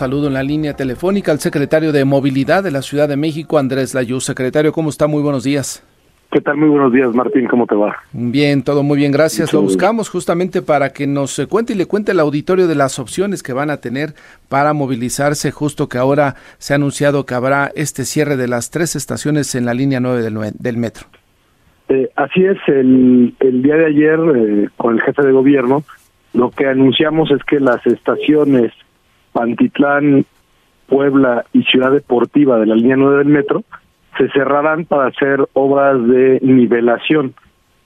saludo en la línea telefónica al secretario de Movilidad de la Ciudad de México, Andrés Layú. Secretario, ¿cómo está? Muy buenos días. ¿Qué tal? Muy buenos días, Martín. ¿Cómo te va? Bien, todo muy bien, gracias. Lo buscamos justamente para que nos cuente y le cuente el auditorio de las opciones que van a tener para movilizarse, justo que ahora se ha anunciado que habrá este cierre de las tres estaciones en la línea 9 del, metro. Eh, así es, el, día de ayer, eh, con el jefe de gobierno, lo que anunciamos es que las estaciones Pantitlán, Puebla y Ciudad Deportiva de la línea 9 del metro se cerrarán para hacer obras de nivelación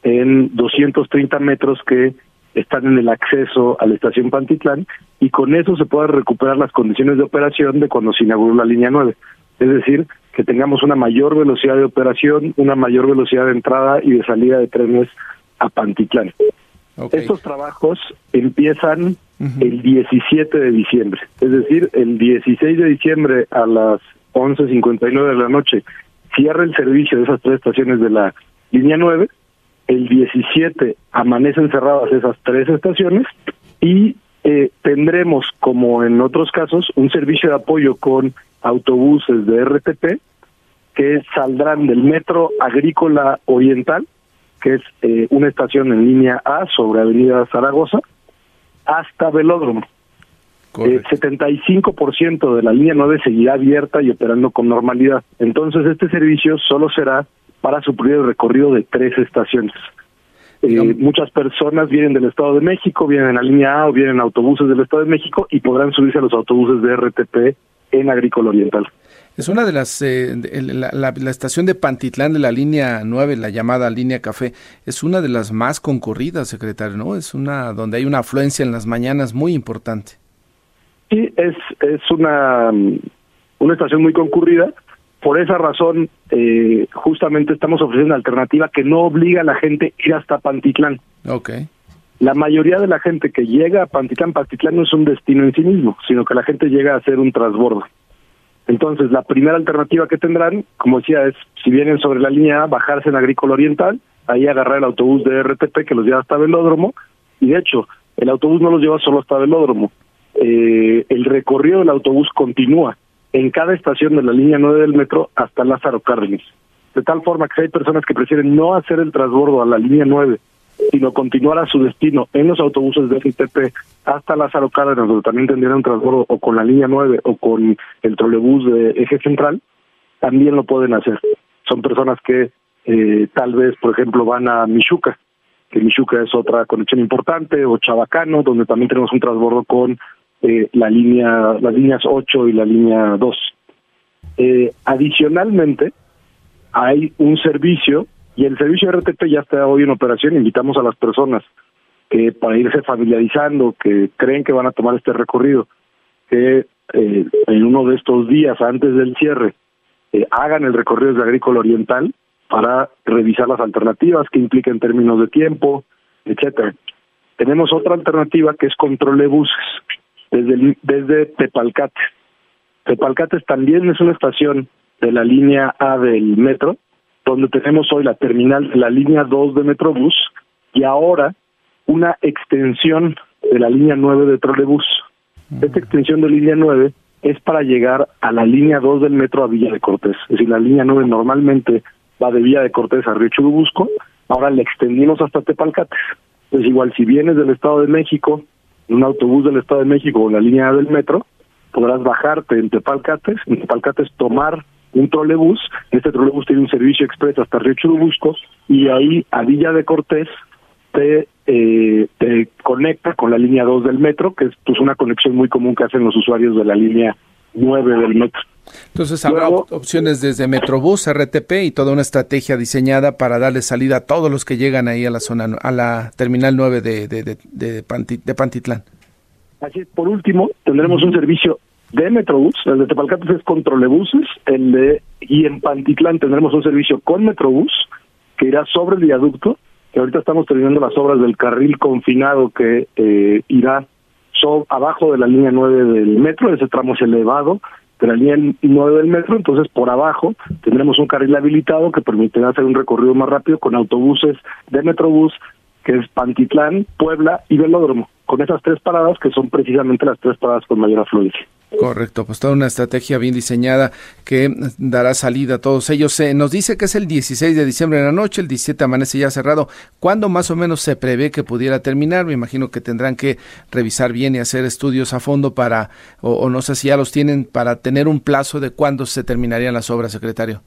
en 230 metros que están en el acceso a la estación Pantitlán y con eso se puedan recuperar las condiciones de operación de cuando se inauguró la línea 9. Es decir, que tengamos una mayor velocidad de operación, una mayor velocidad de entrada y de salida de trenes a Pantitlán. Estos trabajos empiezan el 17 de diciembre, es decir, el 16 de diciembre a las 11.59 de la noche cierra el servicio de esas tres estaciones de la línea 9, el 17 amanecen cerradas esas tres estaciones y eh, tendremos, como en otros casos, un servicio de apoyo con autobuses de RTP que saldrán del Metro Agrícola Oriental, que es eh, una estación en línea A sobre Avenida Zaragoza, hasta Velódromo. El 75% de la línea 9 seguirá abierta y operando con normalidad. Entonces, este servicio solo será para suplir el recorrido de tres estaciones. Eh, muchas personas vienen del Estado de México, vienen en la línea A o vienen en autobuses del Estado de México y podrán subirse a los autobuses de RTP en Agrícola Oriental. Es una de las, eh, la, estación de Pantitlán de la línea 9, la llamada línea café, es una de las más concurridas, secretario, ¿no? Es una donde hay una afluencia en las mañanas muy importante. Sí, es, es una, una estación muy concurrida. Por esa razón, eh, justamente estamos ofreciendo una alternativa que no obliga a la gente a ir hasta Pantitlán. Okay. La mayoría de la gente que llega a Pantitlán, Pantitlán no es un destino en sí mismo, sino que la gente llega a hacer un transbordo. Entonces, la primera alternativa que tendrán, como decía, es si vienen sobre la línea bajarse en Agrícola Oriental, ahí agarrar el autobús de RTP que los lleva hasta Velódromo, y de hecho, el autobús no los lleva solo hasta Velódromo. Eh, el recorrido del autobús continúa en cada estación de la línea 9 del metro hasta Lázaro Cárdenas. De tal forma que hay personas que prefieren no hacer el transbordo a la línea 9 sino continuar a su destino en los autobuses de FTP hasta Lázaro Cárdenas, donde también tendrían un transbordo o con la línea 9 o con el trolebús de eje central, también lo pueden hacer. Son personas que eh, tal vez, por ejemplo, van a Michuca, que Michuca es otra conexión importante, o Chabacano, donde también tenemos un transbordo con eh, la línea, las líneas 8 y la línea 2. Eh, adicionalmente, hay un servicio y el servicio RTP ya está hoy en operación. Invitamos a las personas que para irse familiarizando, que creen que van a tomar este recorrido, que eh, en uno de estos días antes del cierre eh, hagan el recorrido de Agrícola Oriental para revisar las alternativas que impliquen términos de tiempo, etcétera. Tenemos otra alternativa que es control de buses desde, desde Tepalcates. Tepalcates también es una estación de la línea A del metro donde tenemos hoy la terminal de la línea 2 de Metrobús y ahora una extensión de la línea 9 de trolebús. Esta extensión de línea 9 es para llegar a la línea 2 del metro a Villa de Cortés. Es decir, la línea 9 normalmente va de Villa de Cortés a Río Churubusco, ahora la extendimos hasta Tepalcates. Es igual, si vienes del Estado de México, en un autobús del Estado de México o la línea del metro, podrás bajarte en Tepalcates, en Tepalcates tomar un trolebús, este trolebús tiene un servicio expreso hasta Río Churubusco y ahí a Villa de Cortés te, eh, te conecta con la línea 2 del metro, que es pues, una conexión muy común que hacen los usuarios de la línea 9 del metro. Entonces habrá opciones desde Metrobús, RTP y toda una estrategia diseñada para darle salida a todos los que llegan ahí a la zona, a la terminal 9 de, de, de, de, Pantitlán. Así es, por último, tendremos un servicio de Metrobús, el de Tepalcates es con trolebuses, el de y en Pantitlán tendremos un servicio con Metrobús que irá sobre el viaducto, que ahorita estamos terminando las obras del carril confinado que eh, irá abajo de la línea 9 del metro, ese tramo es elevado de la línea 9 del metro, entonces por abajo tendremos un carril habilitado que permitirá hacer un recorrido más rápido con autobuses de Metrobús, que es Pantitlán, Puebla y Velódromo, con esas tres paradas que son precisamente las tres paradas con mayor afluencia. Correcto, pues toda una estrategia bien diseñada que dará salida a todos ellos. Eh, nos dice que es el 16 de diciembre en la noche, el 17 amanece ya cerrado. ¿Cuándo más o menos se prevé que pudiera terminar? Me imagino que tendrán que revisar bien y hacer estudios a fondo para, o, no sé si ya los tienen, para tener un plazo de cuándo se terminarían las obras, secretario.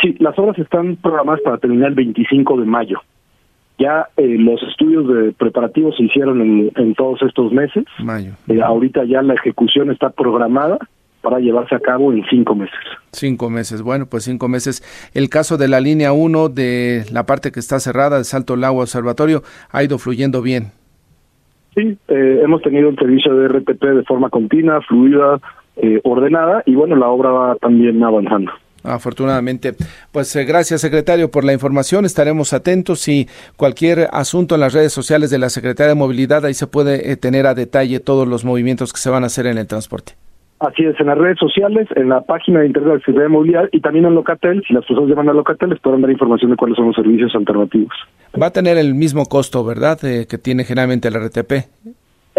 Sí, las obras están programadas para terminar el 25 de mayo. Ya eh, los estudios de preparativos se hicieron en, todos estos meses. Mayo. Eh, ahorita ya la ejecución está programada para llevarse a cabo en cinco meses. Cinco meses, bueno, pues cinco meses. El caso de la línea 1 de la parte que está cerrada de Salto Lago Observatorio ha ido fluyendo bien. Sí, eh, hemos tenido el servicio de RTP de forma continua, fluida, ordenada y bueno, la obra va también avanzando. Afortunadamente. Pues eh, gracias, secretario, por la información. Estaremos atentos y cualquier asunto en las redes sociales de la Secretaría de Movilidad, ahí se puede eh, tener a detalle todos los movimientos que se van a hacer en el transporte. Así es, en las redes sociales, en la página de internet de la Secretaría de Movilidad y también en Locatel. Si las personas llaman a Locatel, les podrán dar información de cuáles son los servicios alternativos. Va a tener el mismo costo, ¿verdad?, eh, que tiene generalmente el RTP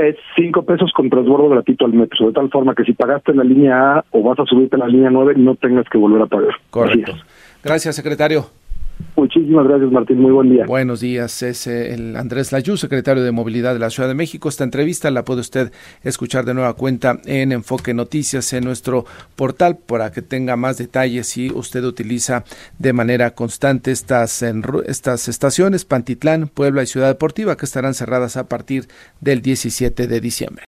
es cinco pesos con transbordo gratuito al metro, de tal forma que si pagaste en la línea A o vas a subirte en la línea 9, no tengas que volver a pagar. Correcto. Gracias, secretario. Muchísimas gracias, Martín. Muy buen día. Buenos días. Es eh, el Andrés Layú, secretario de Movilidad de la Ciudad de México. Esta entrevista la puede usted escuchar de nueva cuenta en Enfoque Noticias en nuestro portal para que tenga más detalles si usted utiliza de manera constante estas, estas estaciones, Pantitlán, Puebla y Ciudad Deportiva, que estarán cerradas a partir del 17 de diciembre.